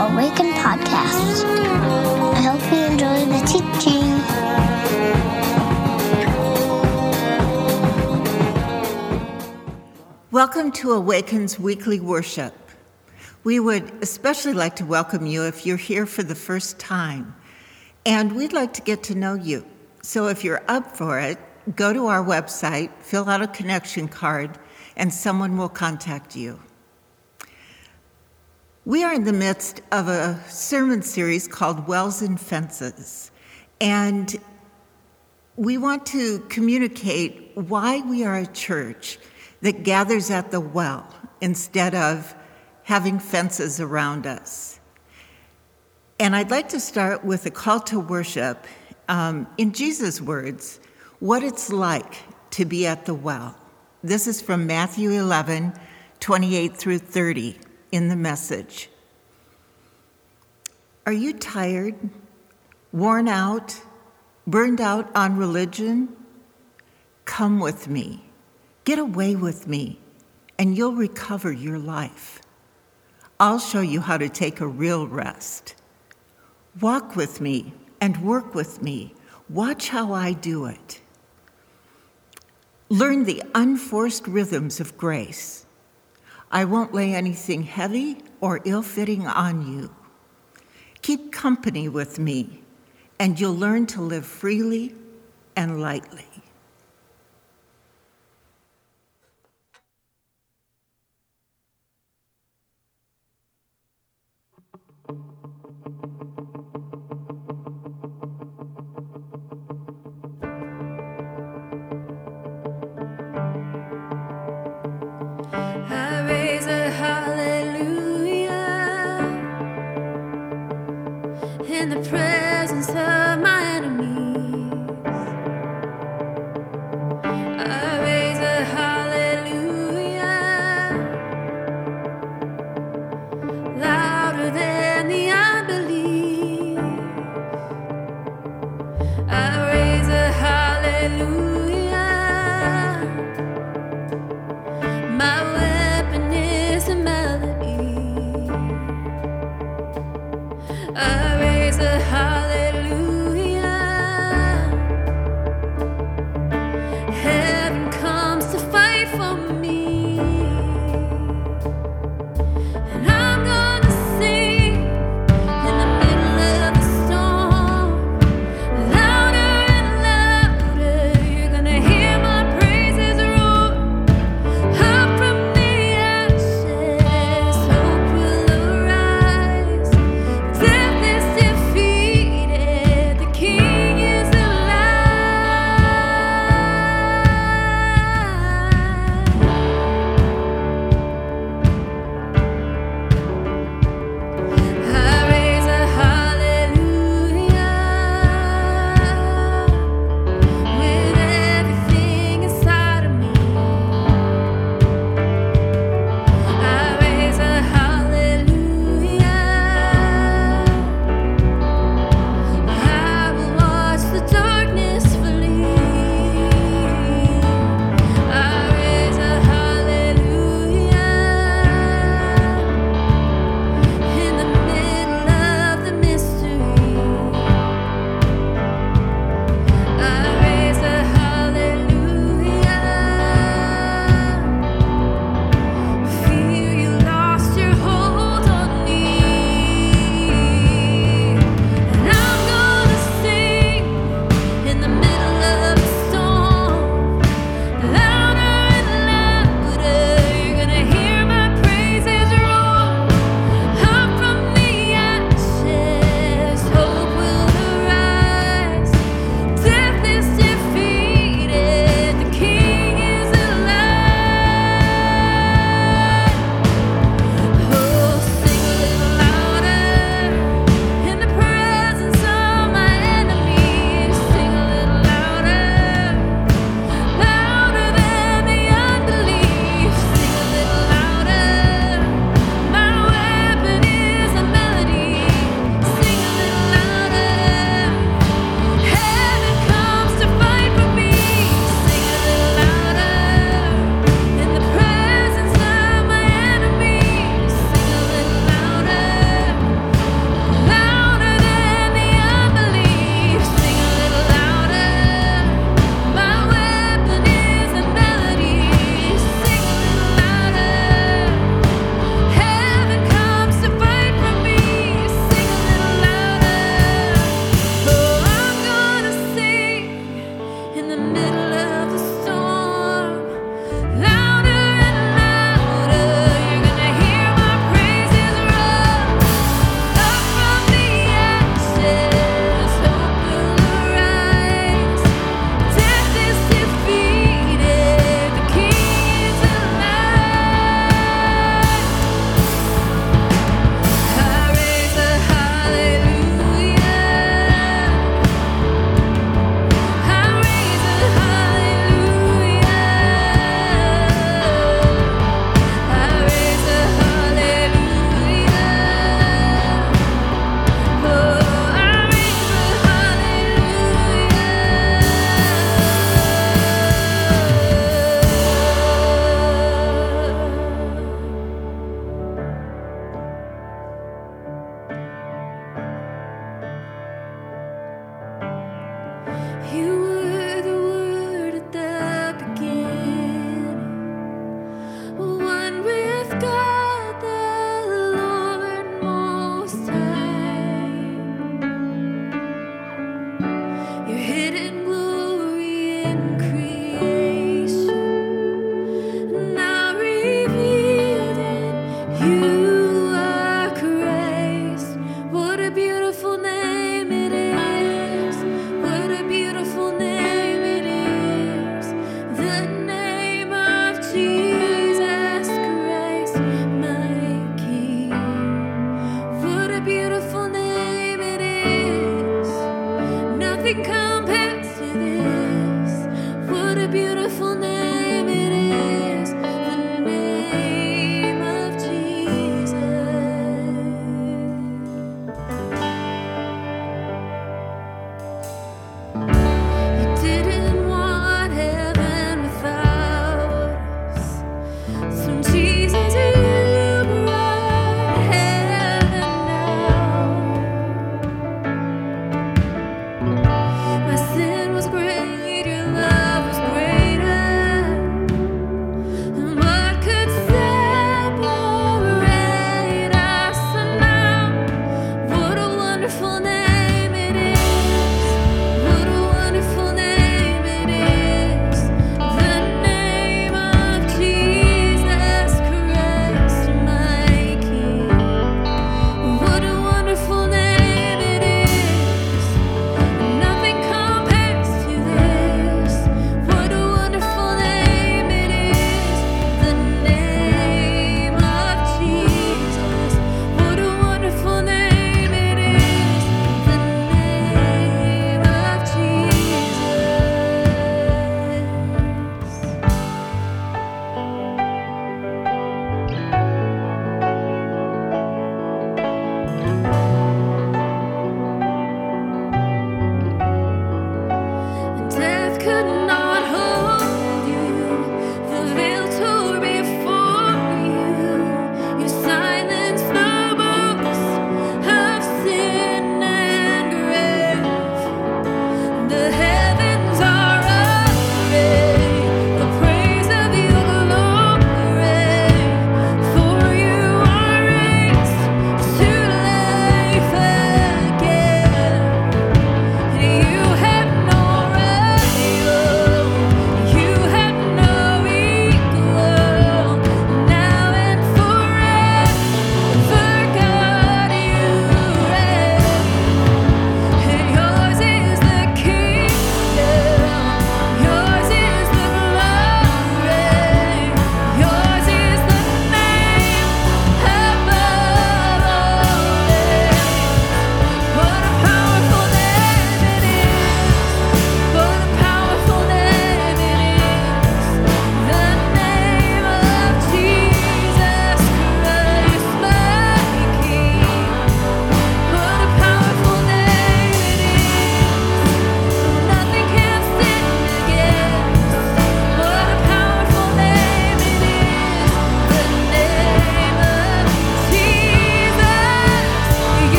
Awaken podcast. I hope you enjoy the teaching. Welcome to Awaken's weekly worship. We would especially like to welcome you if you're here for the first time. And we'd like to get to know you. So if you're up for it, go to our website, fill out a connection card, and someone will contact you. We are in the midst of a sermon series called Wells and Fences. And we want to communicate why we are a church that gathers at the well instead of having fences around us. And I'd like to start with a call to worship um, in Jesus' words, what it's like to be at the well. This is from Matthew 11, 28 through 30 in the message. Are you tired, worn out, burned out on religion? Come with me. Get away with me, and you'll recover your life. I'll show you how to take a real rest. Walk with me and work with me. Watch how I do it. Learn the unforced rhythms of grace. I won't lay anything heavy or ill fitting on you. Keep company with me, and you'll learn to live freely and lightly.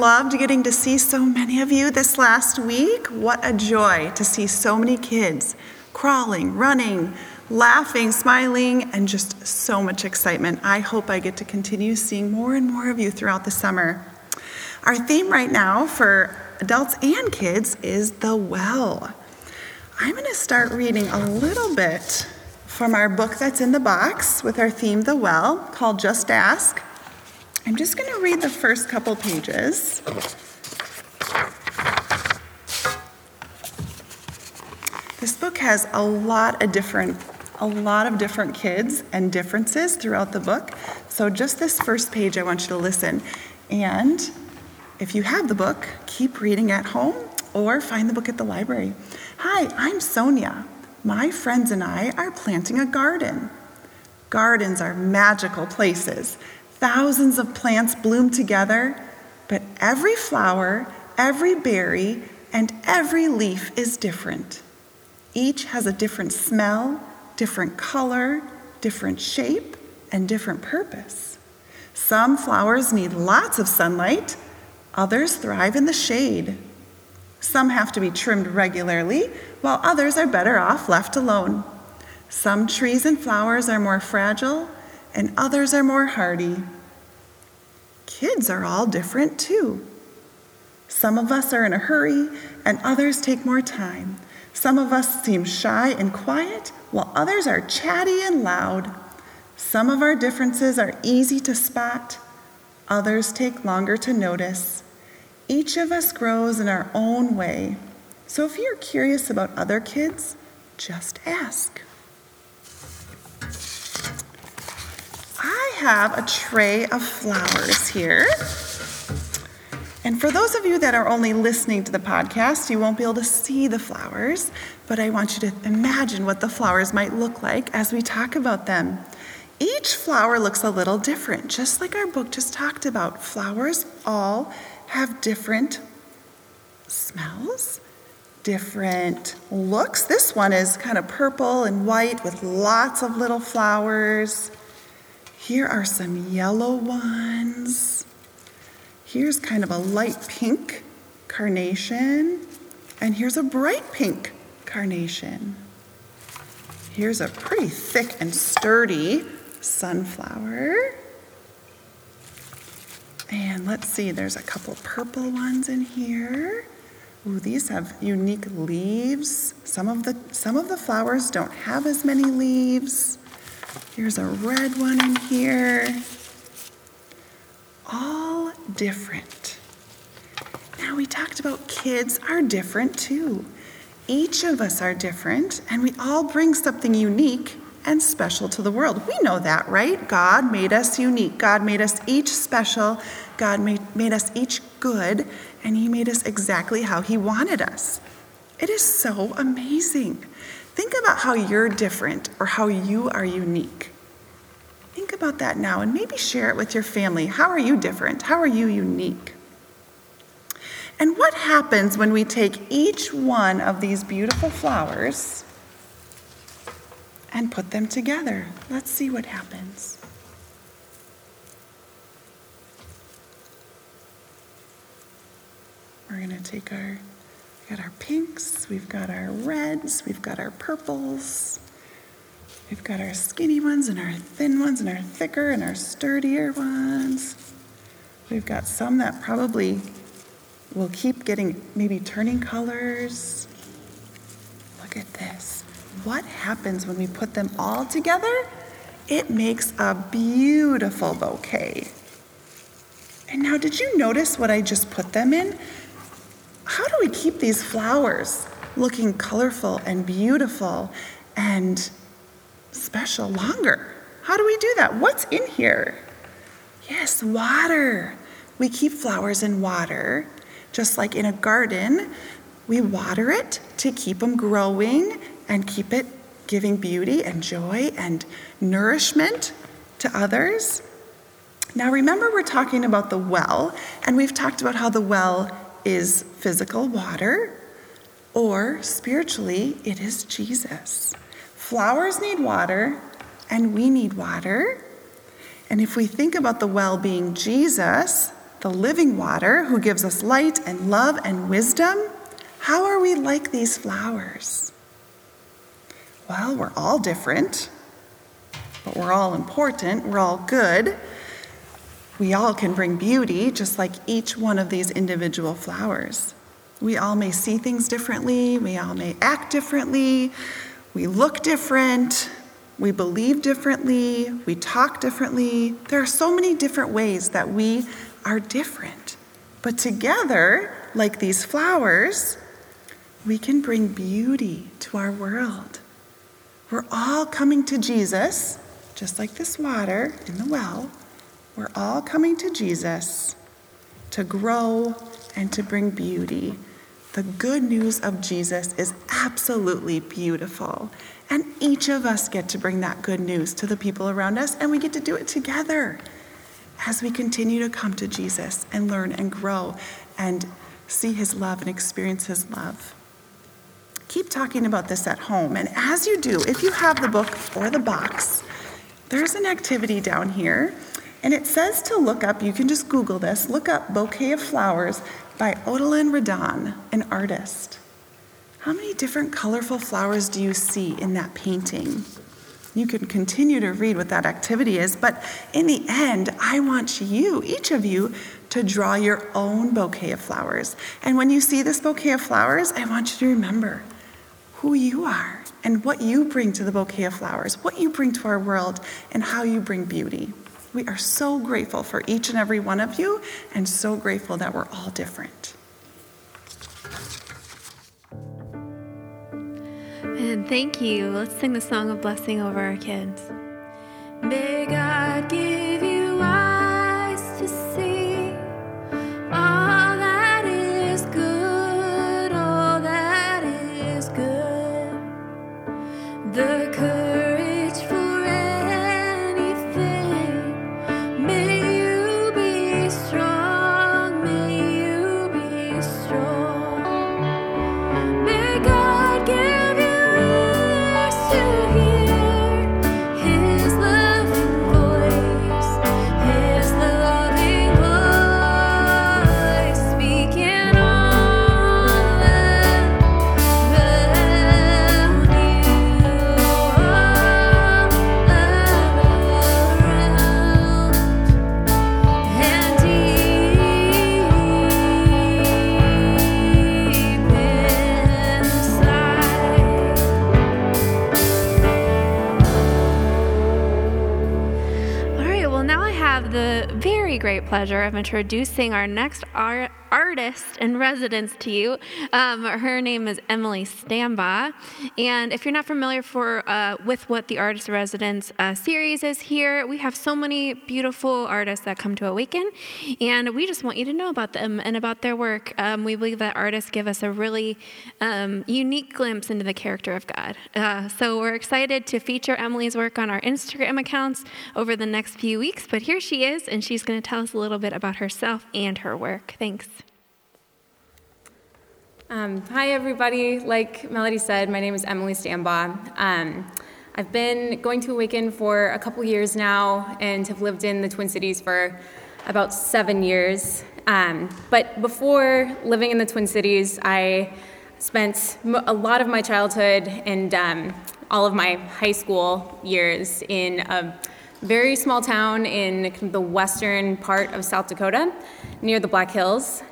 Loved getting to see so many of you this last week. What a joy to see so many kids crawling, running, laughing, smiling, and just so much excitement. I hope I get to continue seeing more and more of you throughout the summer. Our theme right now for adults and kids is the well. I'm going to start reading a little bit from our book that's in the box with our theme, The Well, called Just Ask. I'm just going to read the first couple pages. This book has a lot of different a lot of different kids and differences throughout the book. So just this first page I want you to listen. And if you have the book, keep reading at home or find the book at the library. Hi, I'm Sonia. My friends and I are planting a garden. Gardens are magical places. Thousands of plants bloom together, but every flower, every berry, and every leaf is different. Each has a different smell, different color, different shape, and different purpose. Some flowers need lots of sunlight, others thrive in the shade. Some have to be trimmed regularly, while others are better off left alone. Some trees and flowers are more fragile, and others are more hardy. Kids are all different too. Some of us are in a hurry, and others take more time. Some of us seem shy and quiet, while others are chatty and loud. Some of our differences are easy to spot, others take longer to notice. Each of us grows in our own way. So if you're curious about other kids, just ask. I have a tray of flowers here. And for those of you that are only listening to the podcast, you won't be able to see the flowers, but I want you to imagine what the flowers might look like as we talk about them. Each flower looks a little different, just like our book just talked about. Flowers all have different smells, different looks. This one is kind of purple and white with lots of little flowers. Here are some yellow ones. Here's kind of a light pink carnation, and here's a bright pink carnation. Here's a pretty thick and sturdy sunflower. And let's see, there's a couple purple ones in here. Ooh, these have unique leaves. Some of the some of the flowers don't have as many leaves. Here's a red one in here. All different. Now, we talked about kids are different too. Each of us are different, and we all bring something unique and special to the world. We know that, right? God made us unique. God made us each special. God made, made us each good, and He made us exactly how He wanted us. It is so amazing. Think about how you're different or how you are unique. Think about that now and maybe share it with your family. How are you different? How are you unique? And what happens when we take each one of these beautiful flowers and put them together? Let's see what happens. We're going to take our we got our pinks, we've got our reds, we've got our purples. We've got our skinny ones and our thin ones and our thicker and our sturdier ones. We've got some that probably will keep getting maybe turning colors. Look at this. What happens when we put them all together? It makes a beautiful bouquet. And now, did you notice what I just put them in? How do we keep these flowers looking colorful and beautiful and special longer? How do we do that? What's in here? Yes, water. We keep flowers in water, just like in a garden. We water it to keep them growing and keep it giving beauty and joy and nourishment to others. Now, remember, we're talking about the well, and we've talked about how the well is physical water, or spiritually, it is Jesus. Flowers need water, and we need water. And if we think about the well being Jesus, the living water who gives us light and love and wisdom, how are we like these flowers? Well, we're all different, but we're all important, we're all good. We all can bring beauty, just like each one of these individual flowers. We all may see things differently, we all may act differently, we look different, we believe differently, we talk differently. There are so many different ways that we are different. But together, like these flowers, we can bring beauty to our world. We're all coming to Jesus, just like this water in the well. We're all coming to Jesus to grow and to bring beauty. The good news of Jesus is absolutely beautiful. And each of us get to bring that good news to the people around us, and we get to do it together as we continue to come to Jesus and learn and grow and see his love and experience his love. Keep talking about this at home. And as you do, if you have the book or the box, there's an activity down here, and it says to look up, you can just Google this, look up Bouquet of Flowers by Odilon Redon, an artist. How many different colorful flowers do you see in that painting? You can continue to read what that activity is, but in the end, I want you, each of you, to draw your own bouquet of flowers. And when you see this bouquet of flowers, I want you to remember who you are and what you bring to the bouquet of flowers, what you bring to our world, and how you bring beauty. We are so grateful for each and every one of you, and so grateful that we're all different. And thank you. Let's sing the song of blessing over our kids. May God give you eyes pleasure of introducing our next ar- artist in residence to you. Um, her name is Emily Stambaugh, and if you're not familiar for uh, with what the Artist Residence uh, series is here, we have so many beautiful artists that come to Awaken, and we just want you to know about them and about their work. Um, we believe that artists give us a really um, unique glimpse into the character of God. Uh, so we're excited to feature Emily's work on our Instagram accounts over the next few weeks. But here she is, and she's going to tell us a little bit about herself and her work. Thanks. Um, hi, everybody. Like Melody said, my name is Emily Stambaugh. Um, I've been going to Awaken for a couple years now and have lived in the Twin Cities for about seven years. Um, but before living in the Twin Cities, I spent a lot of my childhood and um, all of my high school years in a very small town in the western part of South Dakota, near the Black Hills.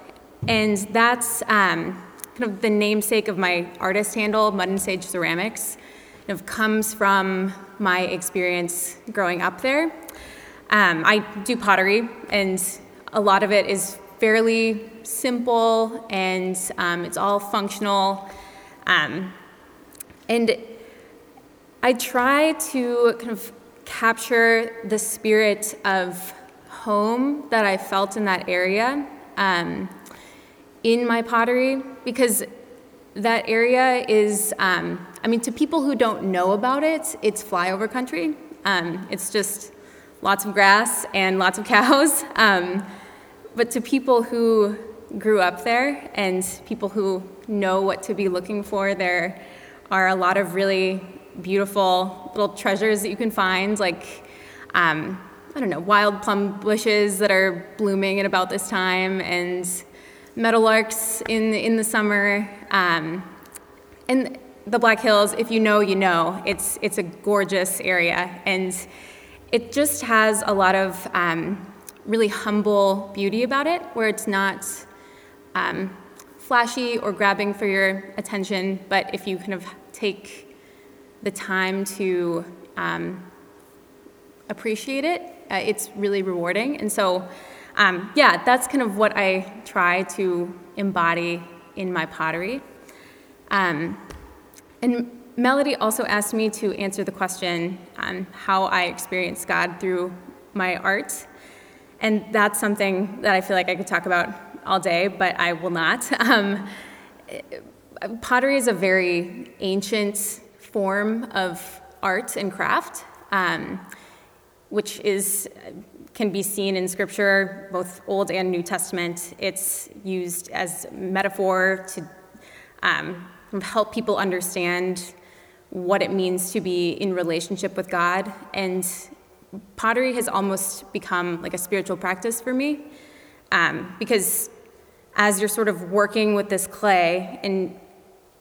And that's um, kind of the namesake of my artist handle, Mud and Sage Ceramics. Kind of comes from my experience growing up there. Um, I do pottery, and a lot of it is fairly simple and um, it's all functional. Um, and I try to kind of capture the spirit of home that I felt in that area um, in my pottery because that area is, um, I mean, to people who don't know about it, it's flyover country. Um, it's just lots of grass and lots of cows. Um, but to people who grew up there and people who know what to be looking for, there are a lot of really beautiful little treasures that you can find, like, um, I don't know, wild plum bushes that are blooming at about this time, and meadowlarks in, in the summer. Um, and the Black Hills, if you know, you know. It's, it's a gorgeous area, and it just has a lot of um, really humble beauty about it, where it's not um, flashy or grabbing for your attention, but if you kind of take the time to um, appreciate it, uh, it's really rewarding. And so, um, yeah, that's kind of what I try to embody in my pottery. Um, and Melody also asked me to answer the question on how I experience God through my art. And that's something that I feel like I could talk about all day, but I will not. Um, pottery is a very ancient form of art and craft, um, which is can be seen in Scripture, both Old and New Testament. It's used as metaphor to um, help people understand what it means to be in relationship with God, and pottery has almost become like a spiritual practice for me um, because as you're sort of working with this clay and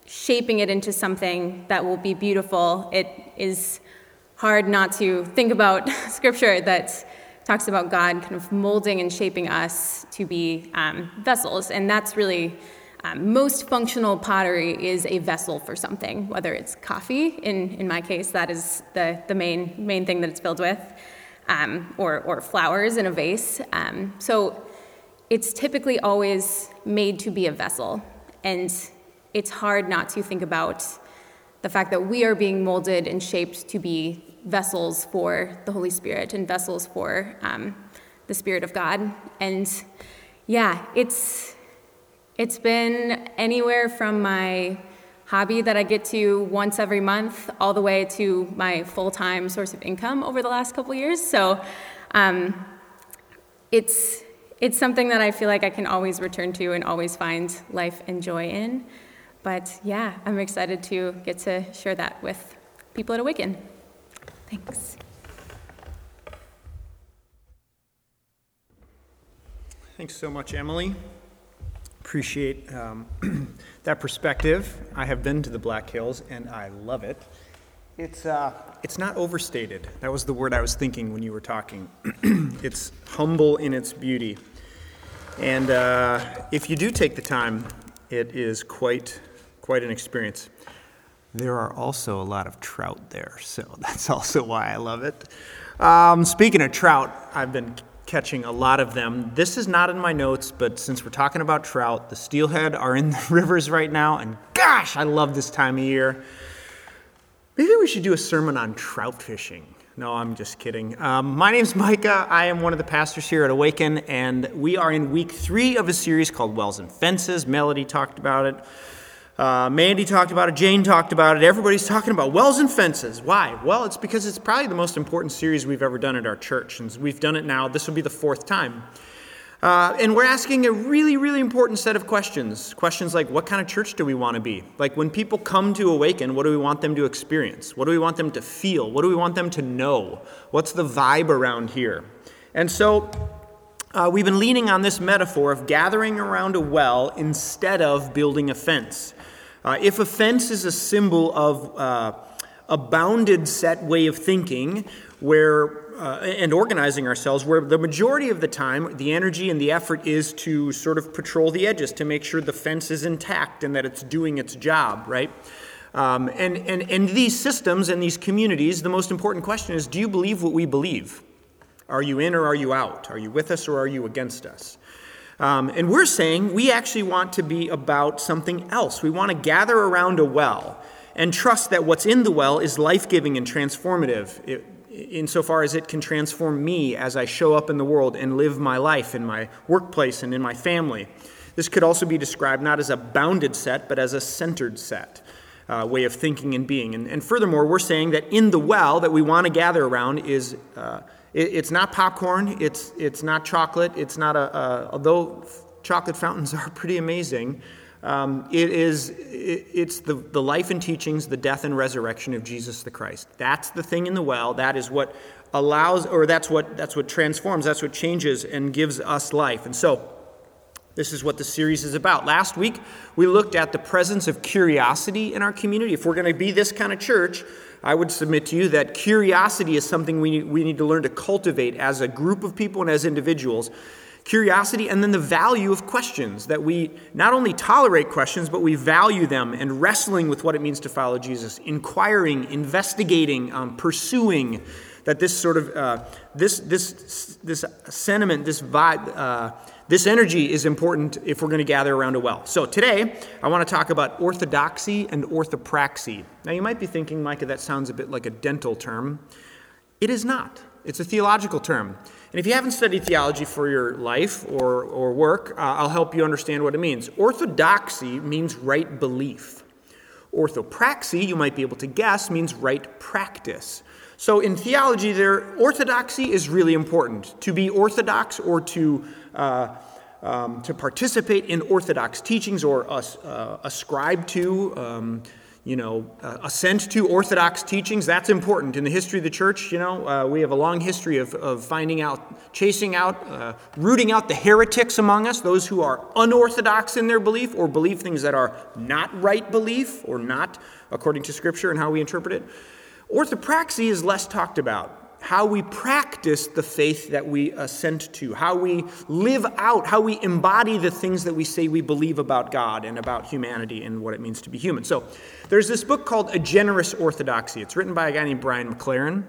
shaping it into something that will be beautiful, it is hard not to think about scripture that talks about God kind of molding and shaping us to be um, vessels. And that's really um, most functional pottery is a vessel for something, whether it's coffee, in, in my case, that is the, the main, main thing that it's filled with, um, or, or flowers in a vase. Um, so it's typically always made to be a vessel. And it's hard not to think about the fact that we are being molded and shaped to be vessels for the Holy Spirit and vessels for um, the Spirit of God. And yeah, it's it's been anywhere from my hobby that I get to once every month all the way to my full time source of income over the last couple years. So um, it's it's something that I feel like I can always return to and always find life and joy in. But yeah, I'm excited to get to share that with people at Awaken. Thanks. Thanks so much, Emily. Appreciate um, that perspective. I have been to the Black Hills and I love it. It's, uh, it's not overstated. That was the word I was thinking when you were talking. it's humble in its beauty. And uh, if you do take the time, it is quite, quite an experience. There are also a lot of trout there, so that's also why I love it. Um, speaking of trout, I've been catching a lot of them. This is not in my notes, but since we're talking about trout, the steelhead are in the rivers right now, and gosh, I love this time of year. Maybe we should do a sermon on trout fishing. No, I'm just kidding. Um, my name's Micah. I am one of the pastors here at Awaken, and we are in week three of a series called Wells and Fences. Melody talked about it. Uh, Mandy talked about it. Jane talked about it. Everybody's talking about wells and fences. Why? Well, it's because it's probably the most important series we've ever done at our church. And we've done it now. This will be the fourth time. Uh, and we're asking a really, really important set of questions. Questions like what kind of church do we want to be? Like when people come to Awaken, what do we want them to experience? What do we want them to feel? What do we want them to know? What's the vibe around here? And so uh, we've been leaning on this metaphor of gathering around a well instead of building a fence. Uh, if a fence is a symbol of uh, a bounded set way of thinking, where uh, and organizing ourselves, where the majority of the time the energy and the effort is to sort of patrol the edges to make sure the fence is intact and that it's doing its job, right? Um, and, and, and these systems and these communities, the most important question is do you believe what we believe? Are you in or are you out? Are you with us or are you against us? Um, and we're saying we actually want to be about something else. We want to gather around a well and trust that what's in the well is life giving and transformative, insofar as it can transform me as I show up in the world and live my life in my workplace and in my family. This could also be described not as a bounded set, but as a centered set. Uh, way of thinking and being. And, and, furthermore, we're saying that in the well that we want to gather around is uh, it, it's not popcorn, it's, it's not chocolate, it's not a, a although chocolate fountains are pretty amazing, um, it is, it, it's the, the life and teachings, the death and resurrection of Jesus the Christ. That's the thing in the well. That is what allows, or that's what, that's what transforms, that's what changes and gives us life. And so, this is what the series is about. Last week, we looked at the presence of curiosity in our community. If we're going to be this kind of church, I would submit to you that curiosity is something we we need to learn to cultivate as a group of people and as individuals. Curiosity and then the value of questions, that we not only tolerate questions, but we value them and wrestling with what it means to follow Jesus, inquiring, investigating, um, pursuing, that this sort of, uh, this, this, this sentiment, this vibe, uh, this energy is important if we're going to gather around a well. So today, I want to talk about orthodoxy and orthopraxy. Now, you might be thinking, Micah, that sounds a bit like a dental term. It is not, it's a theological term. And if you haven't studied theology for your life or, or work, uh, I'll help you understand what it means. Orthodoxy means right belief. Orthopraxy, you might be able to guess, means right practice. So in theology, there, orthodoxy is really important. To be orthodox or to uh, um, to participate in Orthodox teachings or uh, ascribe to. Um, you know, uh, assent to Orthodox teachings. That's important in the history of the church. You know, uh, we have a long history of, of finding out, chasing out, uh, rooting out the heretics among us, those who are unorthodox in their belief or believe things that are not right belief or not according to Scripture and how we interpret it. Orthopraxy is less talked about how we practice the faith that we assent to, how we live out, how we embody the things that we say we believe about God and about humanity and what it means to be human. So there's this book called A Generous Orthodoxy. It's written by a guy named Brian McLaren.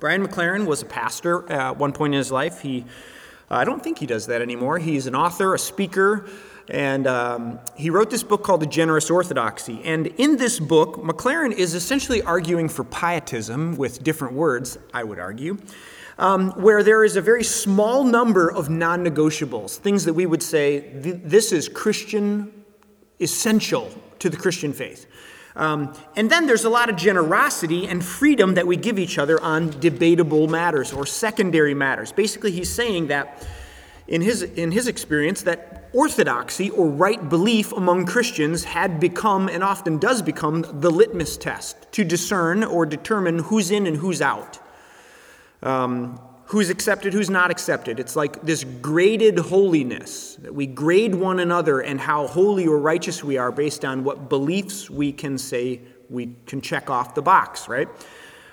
Brian McLaren was a pastor at one point in his life. He, uh, I don't think he does that anymore. He's an author, a speaker, and um, he wrote this book called The Generous Orthodoxy. And in this book, McLaren is essentially arguing for pietism with different words, I would argue, um, where there is a very small number of non negotiables, things that we would say this is Christian essential to the Christian faith. Um, and then there's a lot of generosity and freedom that we give each other on debatable matters or secondary matters. Basically, he's saying that in his, in his experience that orthodoxy or right belief among Christians had become and often does become the litmus test to discern or determine who's in and who's out. Um, who's accepted, who's not accepted. It's like this graded holiness that we grade one another and how holy or righteous we are based on what beliefs we can say we can check off the box, right?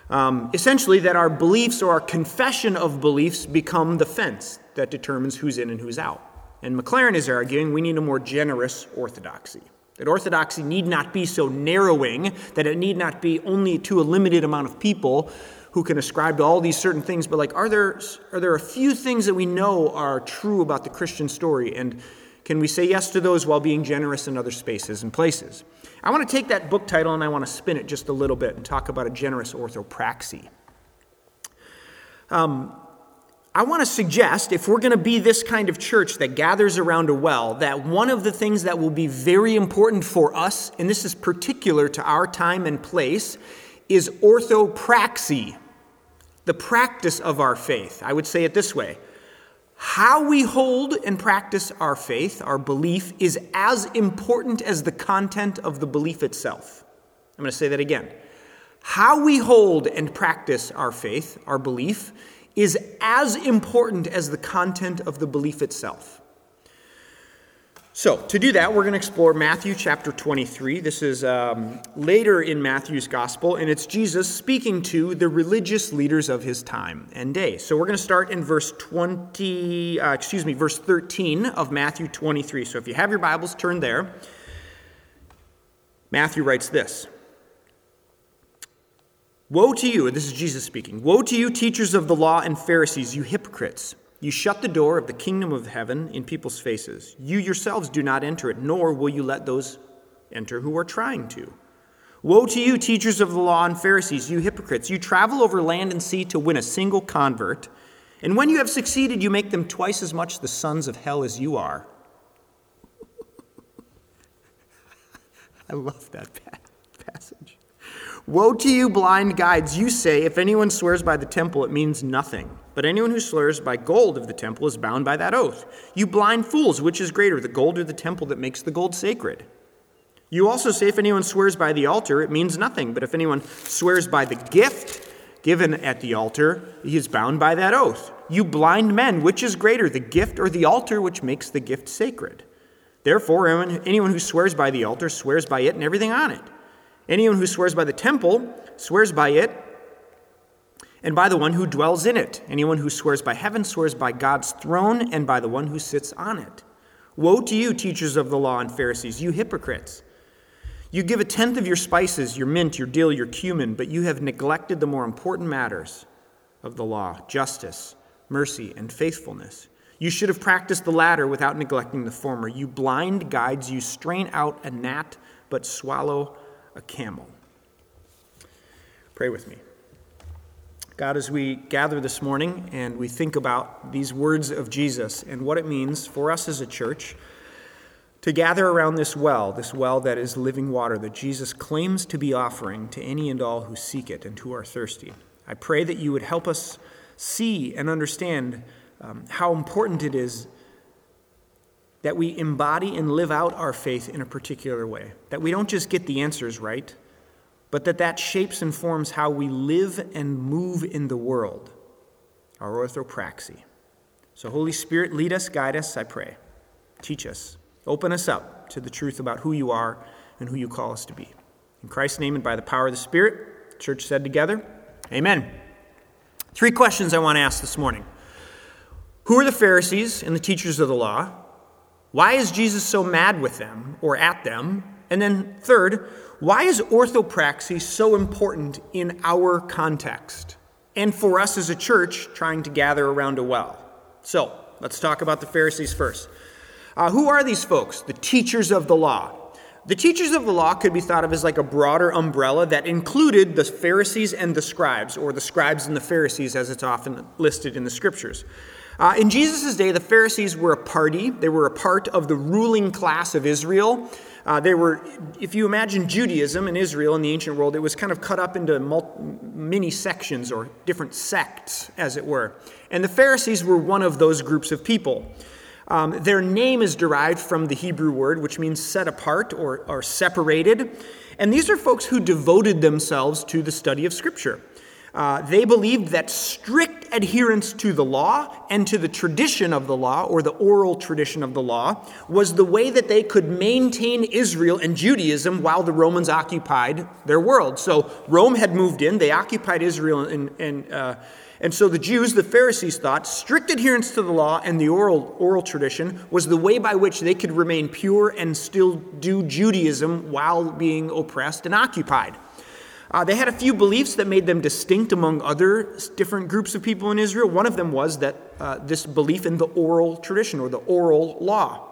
Um, essentially, that our beliefs or our confession of beliefs become the fence that determines who's in and who's out. And McLaren is arguing we need a more generous orthodoxy. That orthodoxy need not be so narrowing, that it need not be only to a limited amount of people who can ascribe to all these certain things, but like, are there, are there a few things that we know are true about the Christian story? And can we say yes to those while being generous in other spaces and places? I want to take that book title and I want to spin it just a little bit and talk about a generous orthopraxy. Um, I want to suggest, if we're going to be this kind of church that gathers around a well, that one of the things that will be very important for us, and this is particular to our time and place, is orthopraxy, the practice of our faith. I would say it this way How we hold and practice our faith, our belief, is as important as the content of the belief itself. I'm going to say that again. How we hold and practice our faith, our belief, is as important as the content of the belief itself. So, to do that, we're going to explore Matthew chapter 23. This is um, later in Matthew's gospel, and it's Jesus speaking to the religious leaders of his time and day. So, we're going to start in verse 20, uh, excuse me, verse 13 of Matthew 23. So, if you have your Bibles, turn there. Matthew writes this Woe to you, and this is Jesus speaking Woe to you, teachers of the law and Pharisees, you hypocrites! You shut the door of the kingdom of heaven in people's faces. You yourselves do not enter it, nor will you let those enter who are trying to. Woe to you, teachers of the law and Pharisees, you hypocrites! You travel over land and sea to win a single convert, and when you have succeeded, you make them twice as much the sons of hell as you are. I love that passage. Woe to you, blind guides! You say, if anyone swears by the temple, it means nothing. But anyone who swears by gold of the temple is bound by that oath. You blind fools, which is greater, the gold or the temple that makes the gold sacred? You also say, if anyone swears by the altar, it means nothing. But if anyone swears by the gift given at the altar, he is bound by that oath. You blind men, which is greater, the gift or the altar which makes the gift sacred? Therefore, anyone who swears by the altar swears by it and everything on it. Anyone who swears by the temple swears by it and by the one who dwells in it. Anyone who swears by heaven swears by God's throne and by the one who sits on it. Woe to you, teachers of the law and Pharisees, you hypocrites! You give a tenth of your spices, your mint, your dill, your cumin, but you have neglected the more important matters of the law justice, mercy, and faithfulness. You should have practiced the latter without neglecting the former. You blind guides, you strain out a gnat, but swallow a camel. Pray with me. God, as we gather this morning and we think about these words of Jesus and what it means for us as a church to gather around this well, this well that is living water that Jesus claims to be offering to any and all who seek it and who are thirsty, I pray that you would help us see and understand um, how important it is that we embody and live out our faith in a particular way, that we don't just get the answers right, but that that shapes and forms how we live and move in the world, our orthopraxy. So, Holy Spirit, lead us, guide us, I pray. Teach us. Open us up to the truth about who you are and who you call us to be. In Christ's name and by the power of the Spirit, church said together, Amen. Three questions I want to ask this morning Who are the Pharisees and the teachers of the law? Why is Jesus so mad with them or at them? And then, third, why is orthopraxy so important in our context and for us as a church trying to gather around a well? So, let's talk about the Pharisees first. Uh, who are these folks? The teachers of the law. The teachers of the law could be thought of as like a broader umbrella that included the Pharisees and the scribes, or the scribes and the Pharisees, as it's often listed in the scriptures. Uh, in Jesus' day, the Pharisees were a party, they were a part of the ruling class of Israel. Uh, they were, if you imagine Judaism in Israel in the ancient world, it was kind of cut up into many sections or different sects, as it were. And the Pharisees were one of those groups of people. Um, their name is derived from the Hebrew word, which means set apart or, or separated. And these are folks who devoted themselves to the study of Scripture. Uh, they believed that strict adherence to the law and to the tradition of the law, or the oral tradition of the law, was the way that they could maintain Israel and Judaism while the Romans occupied their world. So Rome had moved in, they occupied Israel and, and uh, and so the Jews, the Pharisees, thought strict adherence to the law and the oral, oral tradition was the way by which they could remain pure and still do Judaism while being oppressed and occupied. Uh, they had a few beliefs that made them distinct among other different groups of people in Israel. One of them was that uh, this belief in the oral tradition or the oral law.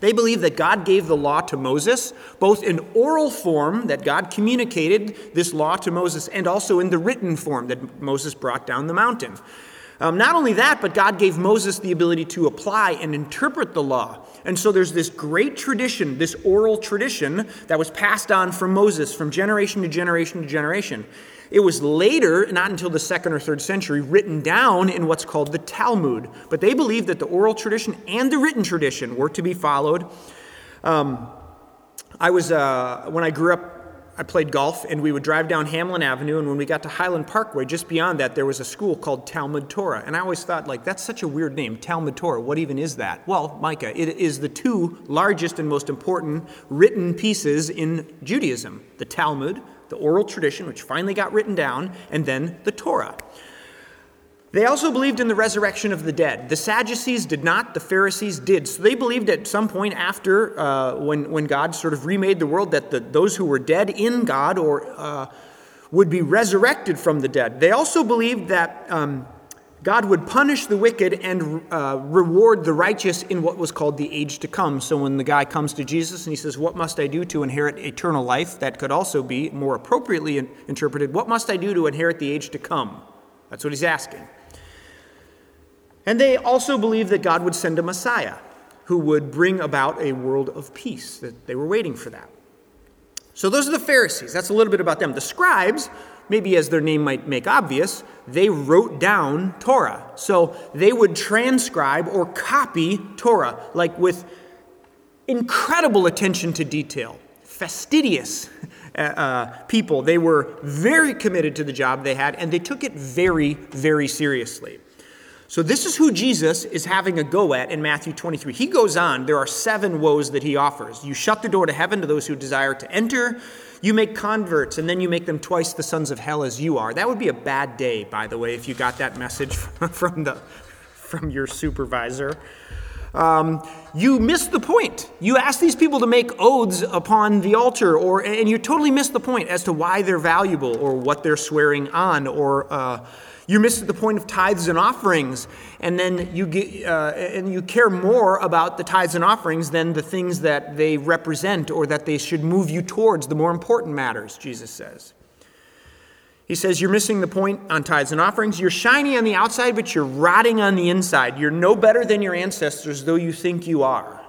They believed that God gave the law to Moses, both in oral form, that God communicated this law to Moses, and also in the written form that Moses brought down the mountain. Um, not only that, but God gave Moses the ability to apply and interpret the law. And so there's this great tradition, this oral tradition that was passed on from Moses from generation to generation to generation. It was later, not until the second or third century, written down in what's called the Talmud. But they believed that the oral tradition and the written tradition were to be followed. Um, I was, uh, when I grew up, I played golf, and we would drive down Hamline Avenue, and when we got to Highland Parkway, just beyond that, there was a school called Talmud Torah. And I always thought, like, that's such a weird name, Talmud Torah. What even is that? Well, Micah, it is the two largest and most important written pieces in Judaism the Talmud, the oral tradition, which finally got written down, and then the Torah. They also believed in the resurrection of the dead. The Sadducees did not, the Pharisees did. So they believed at some point after, uh, when, when God sort of remade the world, that the, those who were dead in God or uh, would be resurrected from the dead. They also believed that um, God would punish the wicked and uh, reward the righteous in what was called the age to come. So when the guy comes to Jesus and he says, What must I do to inherit eternal life? That could also be more appropriately interpreted, What must I do to inherit the age to come? That's what he's asking. And they also believed that God would send a Messiah who would bring about a world of peace, that they were waiting for that. So those are the Pharisees. That's a little bit about them. The scribes maybe as their name might make obvious, they wrote down Torah. So they would transcribe or copy Torah, like with incredible attention to detail, fastidious uh, uh, people. They were very committed to the job they had, and they took it very, very seriously. So, this is who Jesus is having a go at in Matthew 23. He goes on, there are seven woes that he offers. You shut the door to heaven to those who desire to enter. You make converts, and then you make them twice the sons of hell as you are. That would be a bad day, by the way, if you got that message from, the, from your supervisor. Um, you miss the point. You ask these people to make oaths upon the altar, or, and you totally miss the point as to why they're valuable or what they're swearing on or. Uh, you miss the point of tithes and offerings, and then you get, uh, and you care more about the tithes and offerings than the things that they represent or that they should move you towards the more important matters. Jesus says. He says you're missing the point on tithes and offerings. You're shiny on the outside, but you're rotting on the inside. You're no better than your ancestors, though you think you are.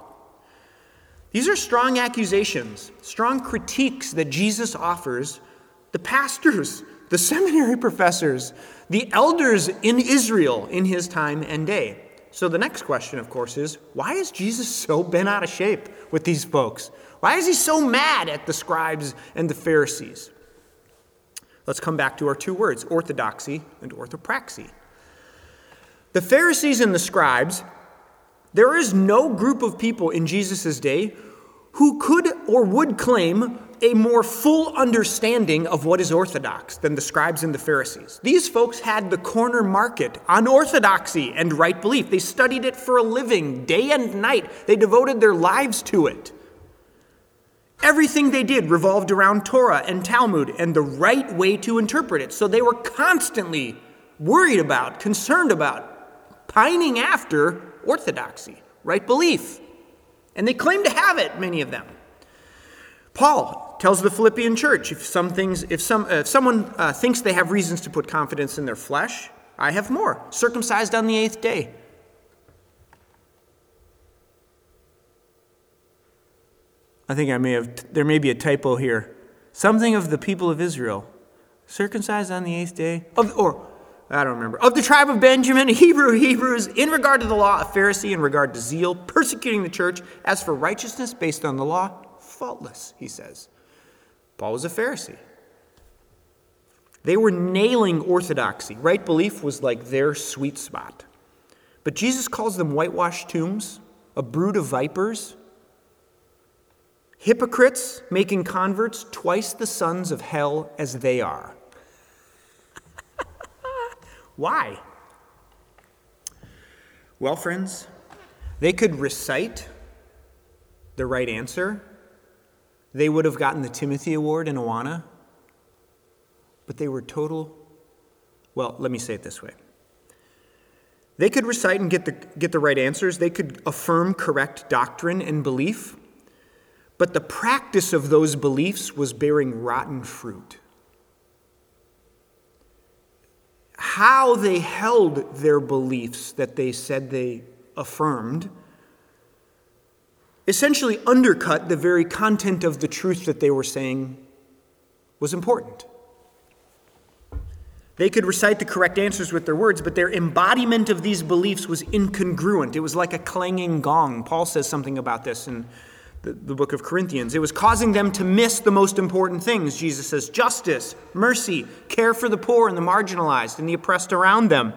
These are strong accusations, strong critiques that Jesus offers the pastors, the seminary professors, the elders in Israel in his time and day. So the next question, of course, is why is Jesus so bent out of shape with these folks? Why is he so mad at the scribes and the Pharisees? Let's come back to our two words orthodoxy and orthopraxy. The Pharisees and the scribes, there is no group of people in Jesus' day who could or would claim a more full understanding of what is orthodox than the scribes and the Pharisees. These folks had the corner market on orthodoxy and right belief. They studied it for a living, day and night. They devoted their lives to it. Everything they did revolved around Torah and Talmud and the right way to interpret it. So they were constantly worried about, concerned about, pining after orthodoxy, right belief. And they claim to have it, many of them. Paul tells the Philippian church if some things, if some, uh, if someone uh, thinks they have reasons to put confidence in their flesh, I have more. Circumcised on the eighth day. I think I may have, there may be a typo here. Something of the people of Israel, circumcised on the eighth day, of, or I don't remember, of the tribe of Benjamin, Hebrew, Hebrews, in regard to the law, a Pharisee, in regard to zeal, persecuting the church. As for righteousness based on the law, faultless, he says. Paul was a Pharisee. They were nailing orthodoxy. Right belief was like their sweet spot. But Jesus calls them whitewashed tombs, a brood of vipers, hypocrites making converts twice the sons of hell as they are. Why? Well, friends, they could recite the right answer they would have gotten the Timothy Award in Awana, but they were total. Well, let me say it this way. They could recite and get the, get the right answers, they could affirm correct doctrine and belief, but the practice of those beliefs was bearing rotten fruit. How they held their beliefs that they said they affirmed essentially undercut the very content of the truth that they were saying was important. They could recite the correct answers with their words, but their embodiment of these beliefs was incongruent. It was like a clanging gong. Paul says something about this in the, the, book of Corinthians. It was causing them to miss the most important things. Jesus says justice, mercy, care for the poor and the marginalized and the oppressed around them.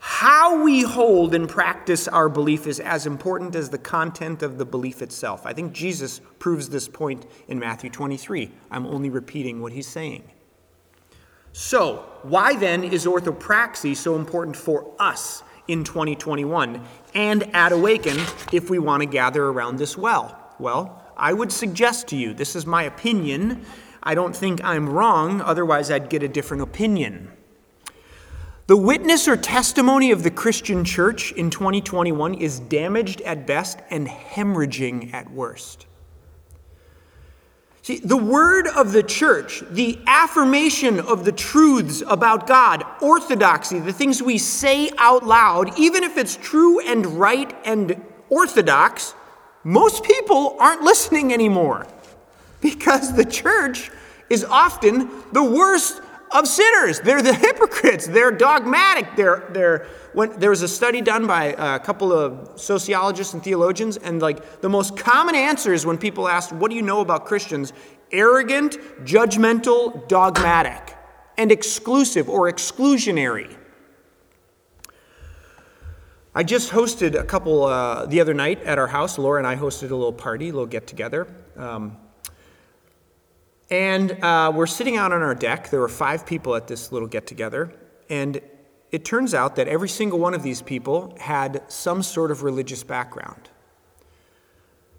How we hold and practice our belief is as important as the content of the belief itself. I think Jesus proves this point in Matthew 23. I'm only repeating what he's saying. So, why then is orthopraxy so important for us in 2021 and at Awaken if we want to gather around this well? Well, I would suggest to you, this is my opinion. I don't think I'm wrong, otherwise, I'd get a different opinion. The witness or testimony of the Christian church in 2021 is damaged at best and hemorrhaging at worst. See, the word of the church, the affirmation of the truths about God, orthodoxy, the things we say out loud, even if it's true and right and orthodox, most people aren't listening anymore because the church is often the worst of sinners. They're the hypocrites. They're dogmatic. They're, they're, when, there was a study done by a couple of sociologists and theologians, and like the most common answers when people asked, What do you know about Christians? Arrogant, judgmental, dogmatic, and exclusive or exclusionary. I just hosted a couple uh, the other night at our house. Laura and I hosted a little party, a little get together. Um, and uh, we're sitting out on our deck. There were five people at this little get together. And it turns out that every single one of these people had some sort of religious background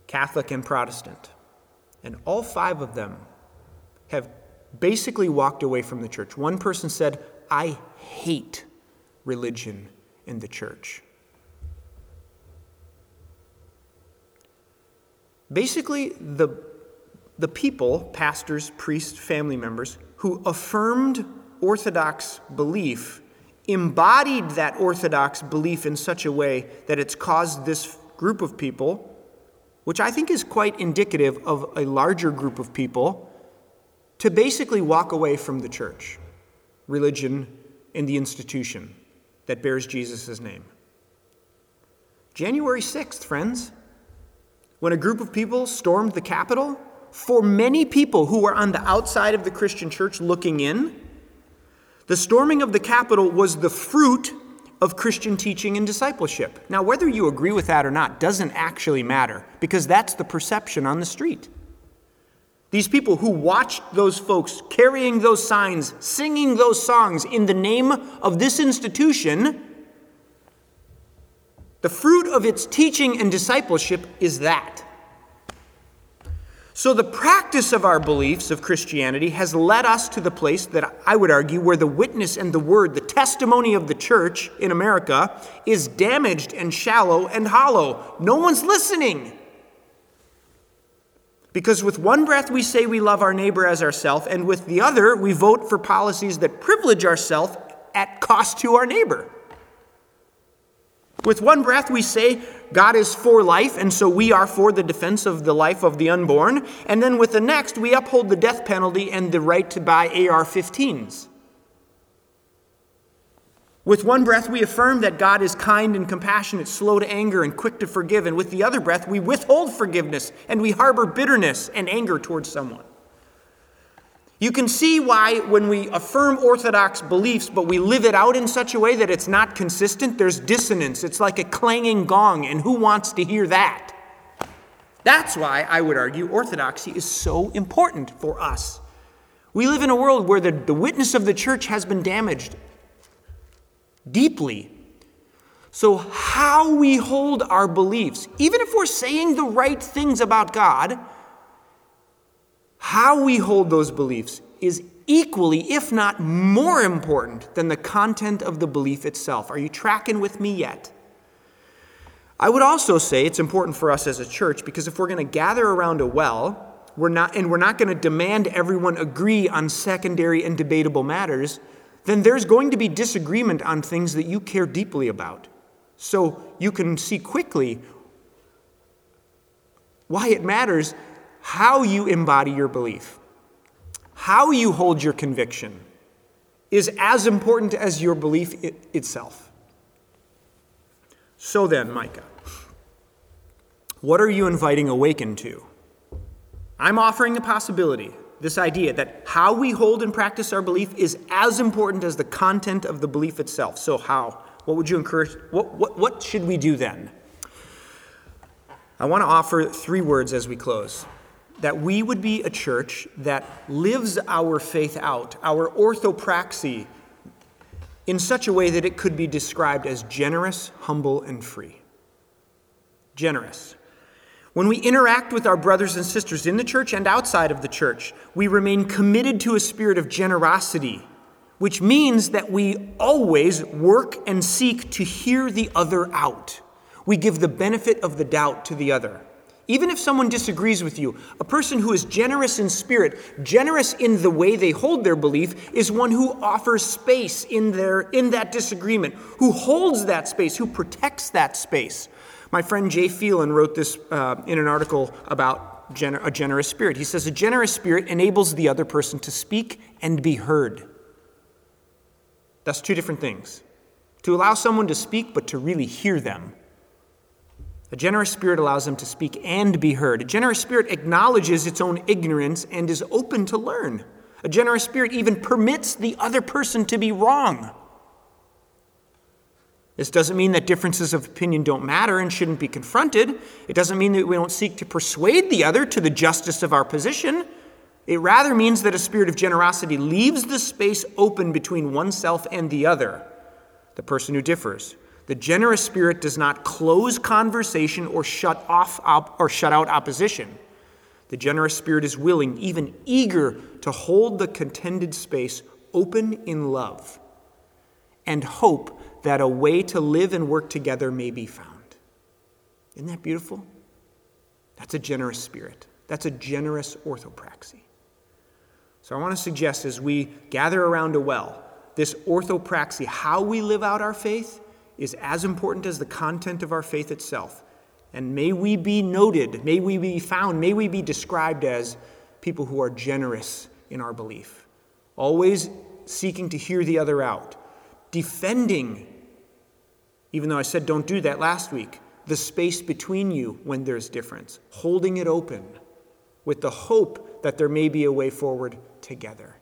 Catholic and Protestant. And all five of them have basically walked away from the church. One person said, I hate religion in the church. Basically, the the people, pastors, priests, family members, who affirmed Orthodox belief embodied that Orthodox belief in such a way that it's caused this group of people, which I think is quite indicative of a larger group of people, to basically walk away from the church, religion, and the institution that bears Jesus' name. January 6th, friends, when a group of people stormed the Capitol, for many people who were on the outside of the Christian church looking in, the storming of the Capitol was the fruit of Christian teaching and discipleship. Now, whether you agree with that or not doesn't actually matter because that's the perception on the street. These people who watched those folks carrying those signs, singing those songs in the name of this institution, the fruit of its teaching and discipleship is that. So, the practice of our beliefs of Christianity has led us to the place that I would argue where the witness and the word, the testimony of the church in America, is damaged and shallow and hollow. No one's listening. Because with one breath we say we love our neighbor as ourselves, and with the other we vote for policies that privilege ourselves at cost to our neighbor. With one breath, we say God is for life, and so we are for the defense of the life of the unborn. And then with the next, we uphold the death penalty and the right to buy AR 15s. With one breath, we affirm that God is kind and compassionate, slow to anger, and quick to forgive. And with the other breath, we withhold forgiveness and we harbor bitterness and anger towards someone. You can see why, when we affirm orthodox beliefs, but we live it out in such a way that it's not consistent, there's dissonance. It's like a clanging gong, and who wants to hear that? That's why I would argue orthodoxy is so important for us. We live in a world where the, the witness of the church has been damaged deeply. So, how we hold our beliefs, even if we're saying the right things about God, how we hold those beliefs is equally, if not more important than the content of the belief itself. Are you tracking with me yet? I would also say it's important for us as a church because if we're going to gather around a well, we're not, and we're not going to demand everyone agree on secondary and debatable matters, then there's going to be disagreement on things that you care deeply about. So you can see quickly why it matters how you embody your belief, how you hold your conviction, is as important as your belief it itself. So then, Micah, what are you inviting Awaken to? I'm offering a possibility, this idea that how we hold and practice our belief is as important as the content of the belief itself. So, how? What would you encourage? What, what, what should we do then? I want to offer three words as we close that we would be a church that lives our faith out, our orthopraxy, in such a way that it could be described as generous, humble, and free. Generous. When we interact with our brothers and sisters in the church and outside of the church, we remain committed to a spirit of generosity, which means that we always work and seek to hear the other out. We give the benefit of the doubt to the other. Even if someone disagrees with you, a person who is generous in spirit, generous in the way they hold their belief, is one who offers space in, their, in that disagreement, who holds that space, who protects that space. My friend Jay Phelan wrote this uh, in an article about gener- a generous spirit. He says, A generous spirit enables the other person to speak and be heard. That's two different things. To allow someone to speak, but to really hear them. A generous spirit allows them to speak and be heard. A generous spirit acknowledges its own ignorance and is open to learn. A generous spirit even permits the other person to be wrong. This doesn't mean that differences of opinion don't matter and shouldn't be confronted. It doesn't mean that we don't seek to persuade the other to the justice of our position. It rather means that a spirit of generosity leaves the space open between oneself and the other, the person who differs. The generous spirit does not close conversation or shut off op- or shut out opposition. The generous spirit is willing, even eager, to hold the contended space open in love and hope that a way to live and work together may be found. Isn't that beautiful? That's a generous spirit. That's a generous orthopraxy. So I want to suggest as we gather around a well, this orthopraxy, how we live out our faith, is as important as the content of our faith itself. And may we be noted, may we be found, may we be described as people who are generous in our belief, always seeking to hear the other out, defending, even though I said don't do that last week, the space between you when there's difference, holding it open with the hope that there may be a way forward together.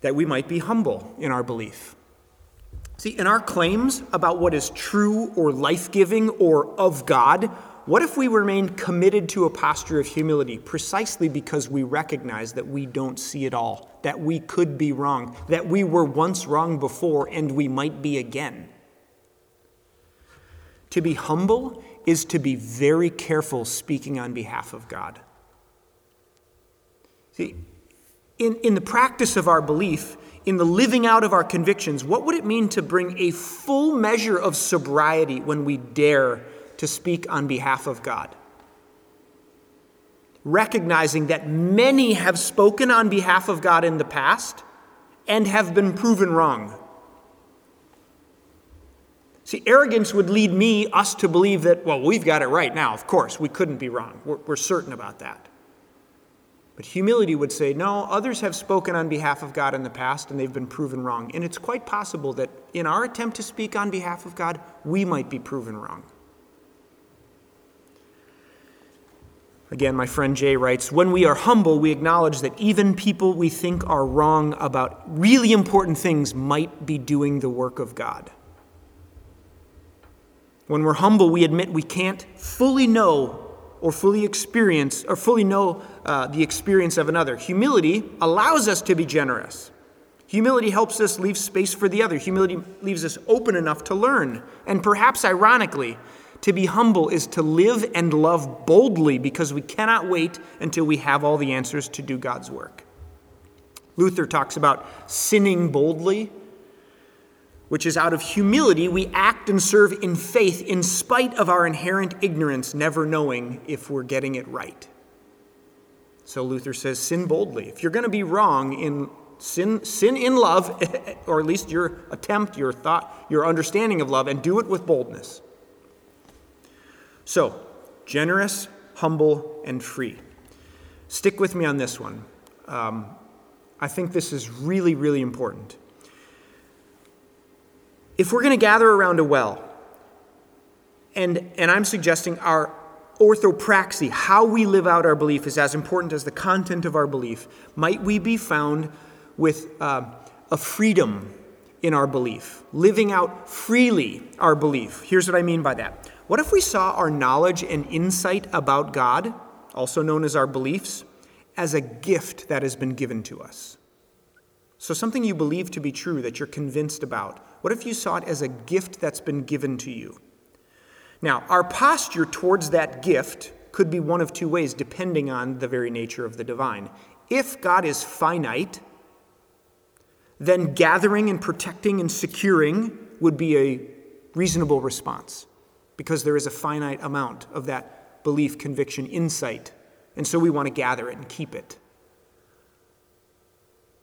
That we might be humble in our belief. See, in our claims about what is true or life giving or of God, what if we remained committed to a posture of humility precisely because we recognize that we don't see it all, that we could be wrong, that we were once wrong before and we might be again? To be humble is to be very careful speaking on behalf of God. See, in, in the practice of our belief, in the living out of our convictions, what would it mean to bring a full measure of sobriety when we dare to speak on behalf of God? Recognizing that many have spoken on behalf of God in the past and have been proven wrong. See, arrogance would lead me, us, to believe that, well, we've got it right now. Of course, we couldn't be wrong. We're, we're, certain about that. But humility would say, no, others have spoken on behalf of God in the past and they've been proven wrong. And it's quite possible that in our attempt to speak on behalf of God, we might be proven wrong. Again, my friend Jay writes When we are humble, we acknowledge that even people we think are wrong about really important things might be doing the work of God. When we're humble, we admit we can't fully know or fully experience or fully know uh, the experience of another. Humility allows us to be generous. Humility helps us leave space for the other. Humility leaves us open enough to learn. And perhaps ironically, to be humble is to live and love boldly because we cannot wait until we have all the answers to do God's work. Luther talks about sinning boldly which is out of humility we act and serve in faith in spite of our inherent ignorance, never knowing if we're getting it right. So Luther says, sin boldly. If you're going to be wrong in sin, sin in love, or at least your attempt, your thought, your understanding of love, and do it with boldness. So, generous, humble, and free. Stick with me on this one. Um, I think this is really, really important. If we're going to gather around a well, and, and I'm suggesting our orthopraxy, how we live out our belief, is as important as the content of our belief, might we be found with uh, a freedom in our belief, living out freely our belief? Here's what I mean by that. What if we saw our knowledge and insight about God, also known as our beliefs, as a gift that has been given to us? So, something you believe to be true that you're convinced about, what if you saw it as a gift that's been given to you? Now, our posture towards that gift could be one of two ways, depending on the very nature of the divine. If God is finite, then gathering and protecting and securing would be a reasonable response because there is a finite amount of that belief, conviction, insight. And so we want to gather it and keep it.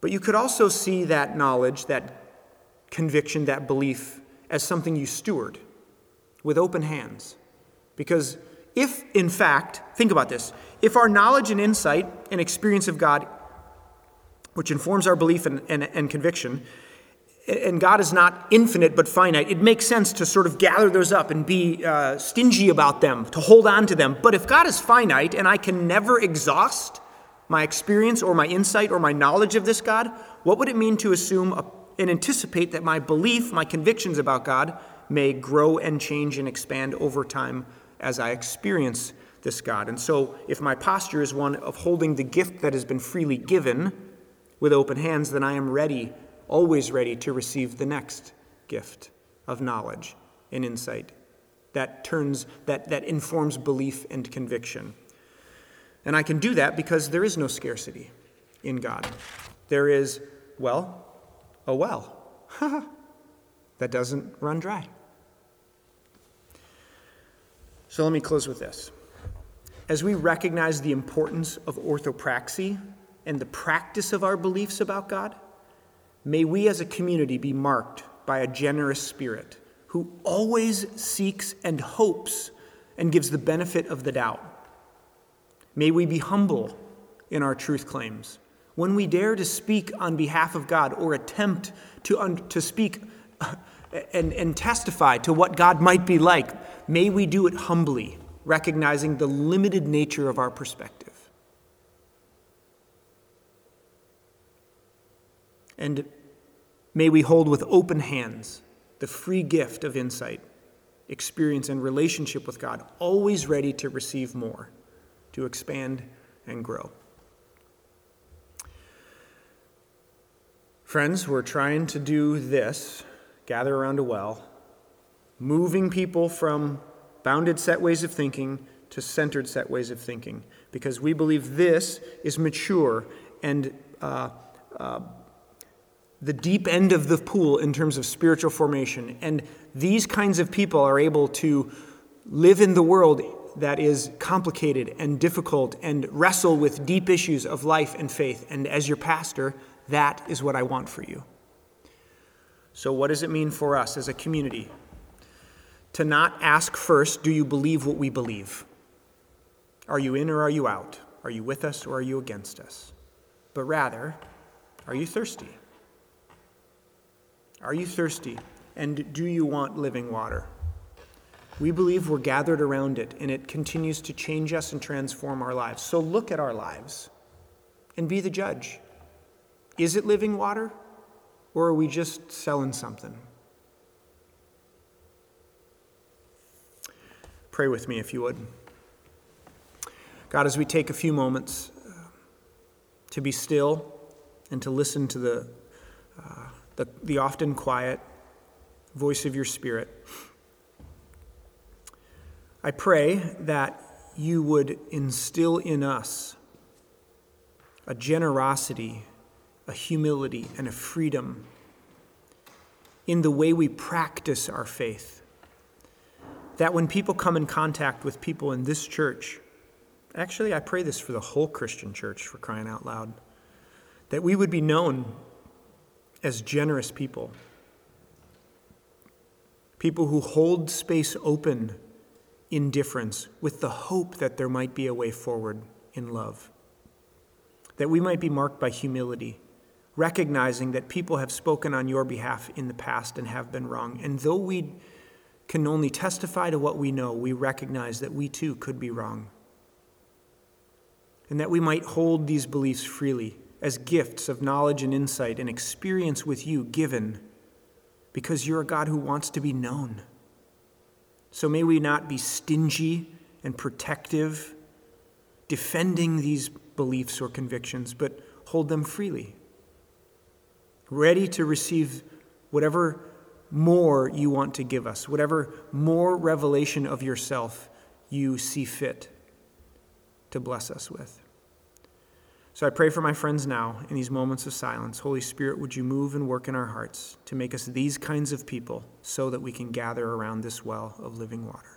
But you could also see that knowledge, that conviction, that belief as something you steward with open hands. Because if, in fact, think about this, if our knowledge and insight and experience of God, which informs our belief and, and, and conviction, and God is not infinite but finite, it makes sense to sort of gather those up and be uh, stingy about them, to hold on to them. But if God is finite and I can never exhaust my experience or my insight or my knowledge of this God, what would it mean to assume a, and anticipate that my belief, my convictions about God, may grow and change and expand over time as I experience this God? And so, if my posture is one of holding the gift that has been freely given with open hands, then I am ready, always ready to receive the next gift of knowledge and insight that turns that, that informs belief and conviction. And I can do that because there is no scarcity in God. There is, well, a well that doesn't run dry. So let me close with this. As we recognize the importance of orthopraxy and the practice of our beliefs about God, may we as a community be marked by a generous spirit who always seeks and hopes and gives the benefit of the doubt May we be humble in our truth claims. When we dare to speak on behalf of God or attempt to, un- to speak uh, and, and testify to what God might be like, may we do it humbly, recognizing the limited nature of our perspective. And may we hold with open hands the free gift of insight, experience, and relationship with God, always ready to receive more, to expand and grow. Friends, we're trying to do this gather around a well, moving people from bounded set ways of thinking to centered set ways of thinking, because we believe this is mature and uh, uh, the deep end of the pool in terms of spiritual formation. And these kinds of people are able to live in the world that is complicated and difficult and wrestle with deep issues of life and faith. And as your pastor, that is what I want for you. So, what does it mean for us as a community? To not ask first, do you believe what we believe? Are you in or are you out? Are you with us or are you against us? But rather, are you thirsty? Are you thirsty? And do you want living water? We believe we're gathered around it, and it continues to change us and transform our lives. So look at our lives and be the judge. Is it living water, or are we just selling something? Pray with me if you would. God, as we take a few moments uh, to be still and to listen to the, uh, the, the often quiet voice of your Spirit, I pray that you would instill in us a generosity a humility and a freedom in the way we practice our faith. That when people come in contact with people in this church, actually, I pray this for the whole Christian church for crying out loud, that we would be known as generous people, people who hold space open in difference with the hope that there might be a way forward in love, that we might be marked by humility recognizing that people have spoken on your behalf in the past and have been wrong. And though we can only testify to what we know, we recognize that we too could be wrong. And that we might hold these beliefs freely as gifts of knowledge and insight and experience with you given because you're a God who wants to be known. So may we not be stingy and protective, defending these beliefs or convictions, but hold them freely ready to receive whatever more you want to give us, whatever more revelation of yourself you see fit to bless us with. So I pray for my friends now in these moments of silence. Holy Spirit, would you move and work in our hearts to make us these kinds of people so that we can gather around this well of living water?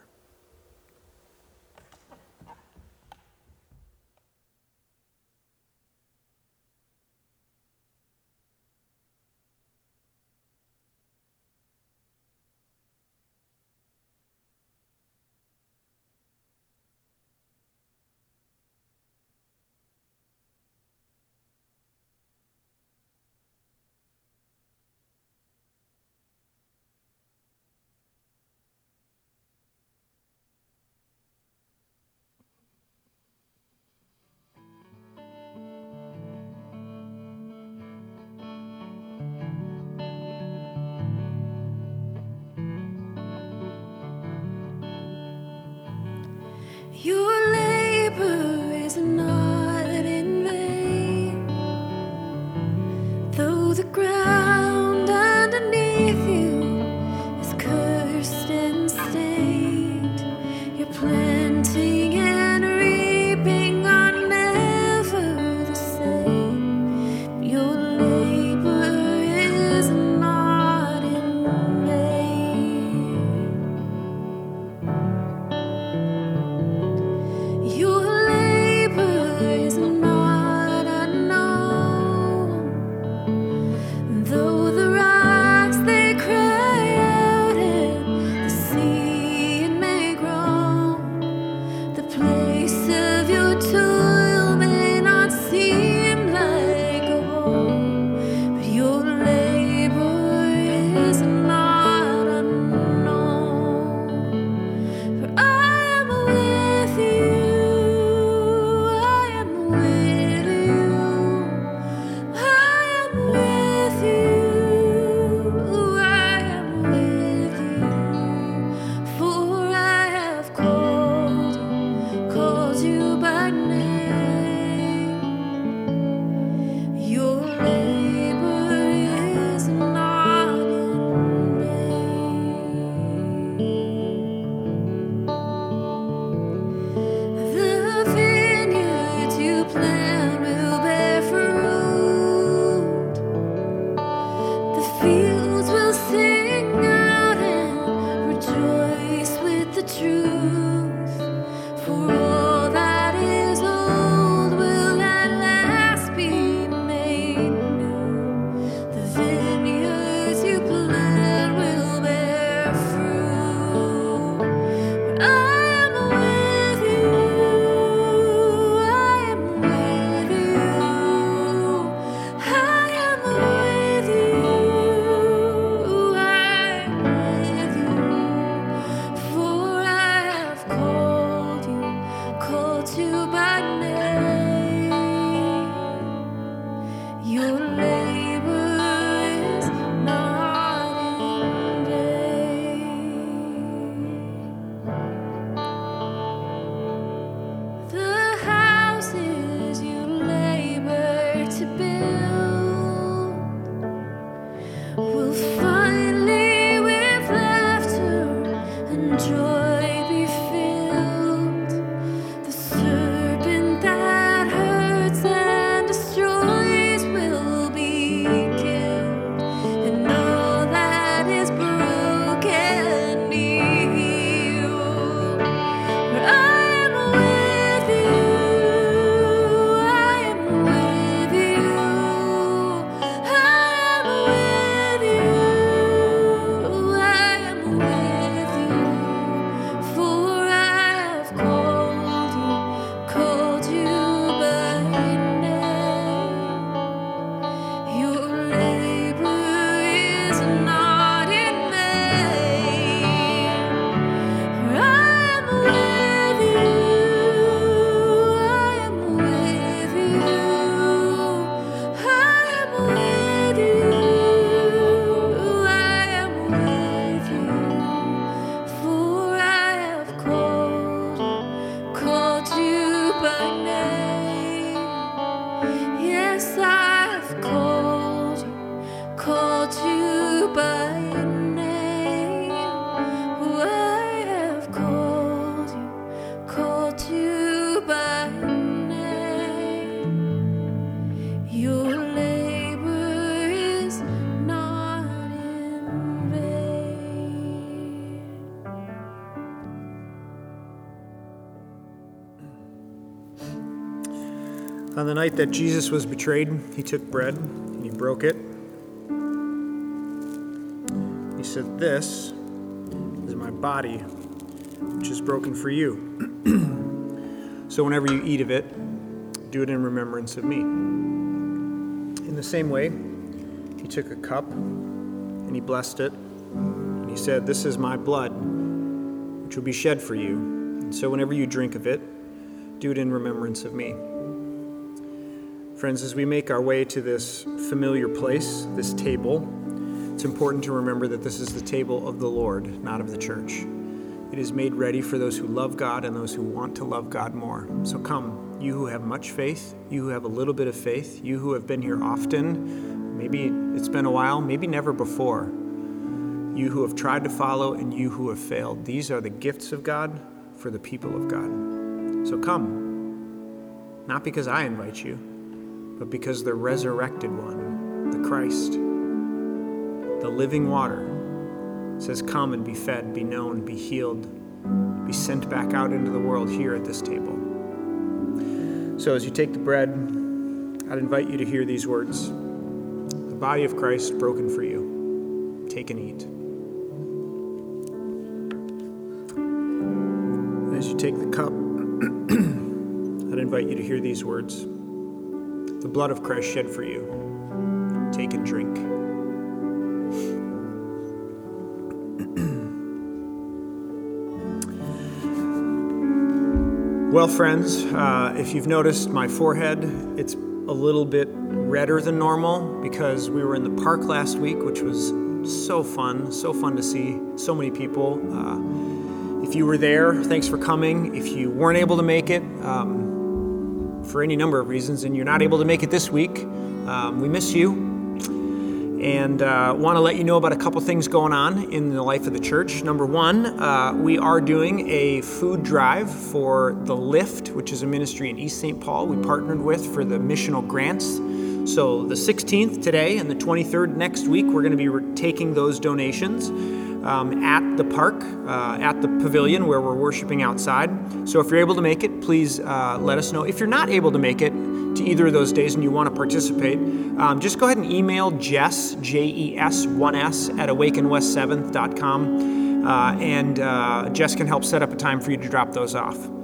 The night that Jesus was betrayed, he took bread and he broke it. He said, This is my body, which is broken for you. so whenever you eat of it, do it in remembrance of me. In the same way, he took a cup and he blessed it. And he said, This is my blood, which will be shed for you. And so whenever you drink of it, do it in remembrance of me. Friends, as we make our way to this familiar place, this table, it's important to remember that this is the table of the Lord, not of the church. It is made ready for those who love God and those who want to love God more. So come, you who have much faith, you who have a little bit of faith, you who have been here often, maybe it's been a while, maybe never before, you who have tried to follow and you who have failed. These are the gifts of God for the people of God. So come, not because I invite you but because the resurrected one, the Christ, the living water, says, Come and be fed, be known, be healed, be sent back out into the world here at this table. So as you take the bread, I'd invite you to hear these words The body of Christ broken for you. Take and eat. As you take the cup, I'd invite you to hear these words the blood of Christ shed for you. Take and drink. well, friends, uh, if you've noticed my forehead, it's a little bit redder than normal because we were in the park last week, which was so fun, so fun to see so many people. Uh, if you were there, thanks for coming. If you weren't able to make it, um, for any number of reasons and you're not able to make it this week, um, we miss you and uh, want to let you know about a couple things going on in the life of the church. Number one, uh, we are doing a food drive for the Lift, which is a ministry in East St. Paul we partnered with for the missional grants. So the 16th today and the 23rd next week, we're going to be taking those donations um, at the park, uh, at the pavilion where we're worshiping outside. So if you're able to make it, please uh, let us know. If you're not able to make it to either of those days and you want to participate, um, just go ahead and email Jess, J E S 1S, at awakenwest7th.com. Uh, and uh, Jess can help set up a time for you to drop those off.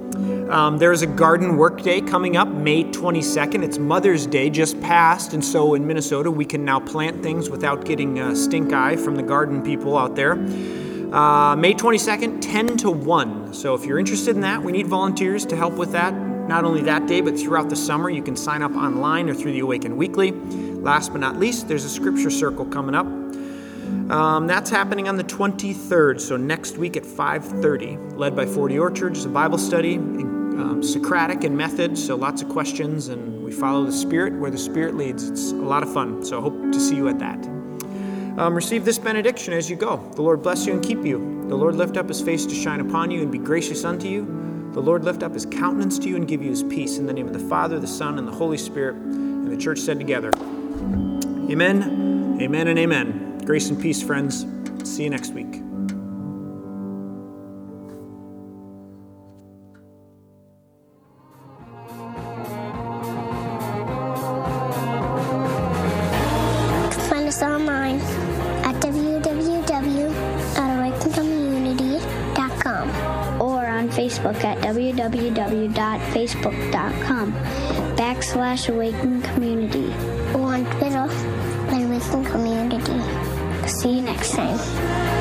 Um, there is a garden work day coming up May 22nd. It's Mother's Day just passed, and so in Minnesota we can now plant things without getting a stink eye from the garden people out there. Uh, May 22nd, 10 to 1. So if you're interested in that, we need volunteers to help with that. Not only that day, but throughout the summer, you can sign up online or through the Awaken Weekly. Last but not least, there's a scripture circle coming up. Um, that's happening on the 23rd, so next week at 5:30, led by 40 Orchards, a Bible study, um, Socratic and method, so lots of questions, and we follow the Spirit where the Spirit leads. It's a lot of fun, so hope to see you at that. Um, receive this benediction as you go. The Lord bless you and keep you. The Lord lift up his face to shine upon you and be gracious unto you. The Lord lift up his countenance to you and give you his peace. In the name of the Father, the Son, and the Holy Spirit. And the church said together, Amen, amen, and amen. Grace and peace, friends. See you next week. Find us online at www.awakencommunity.com or on Facebook at www.facebook.com backslash awaken or on Twitter at Awaken Community. See you next time.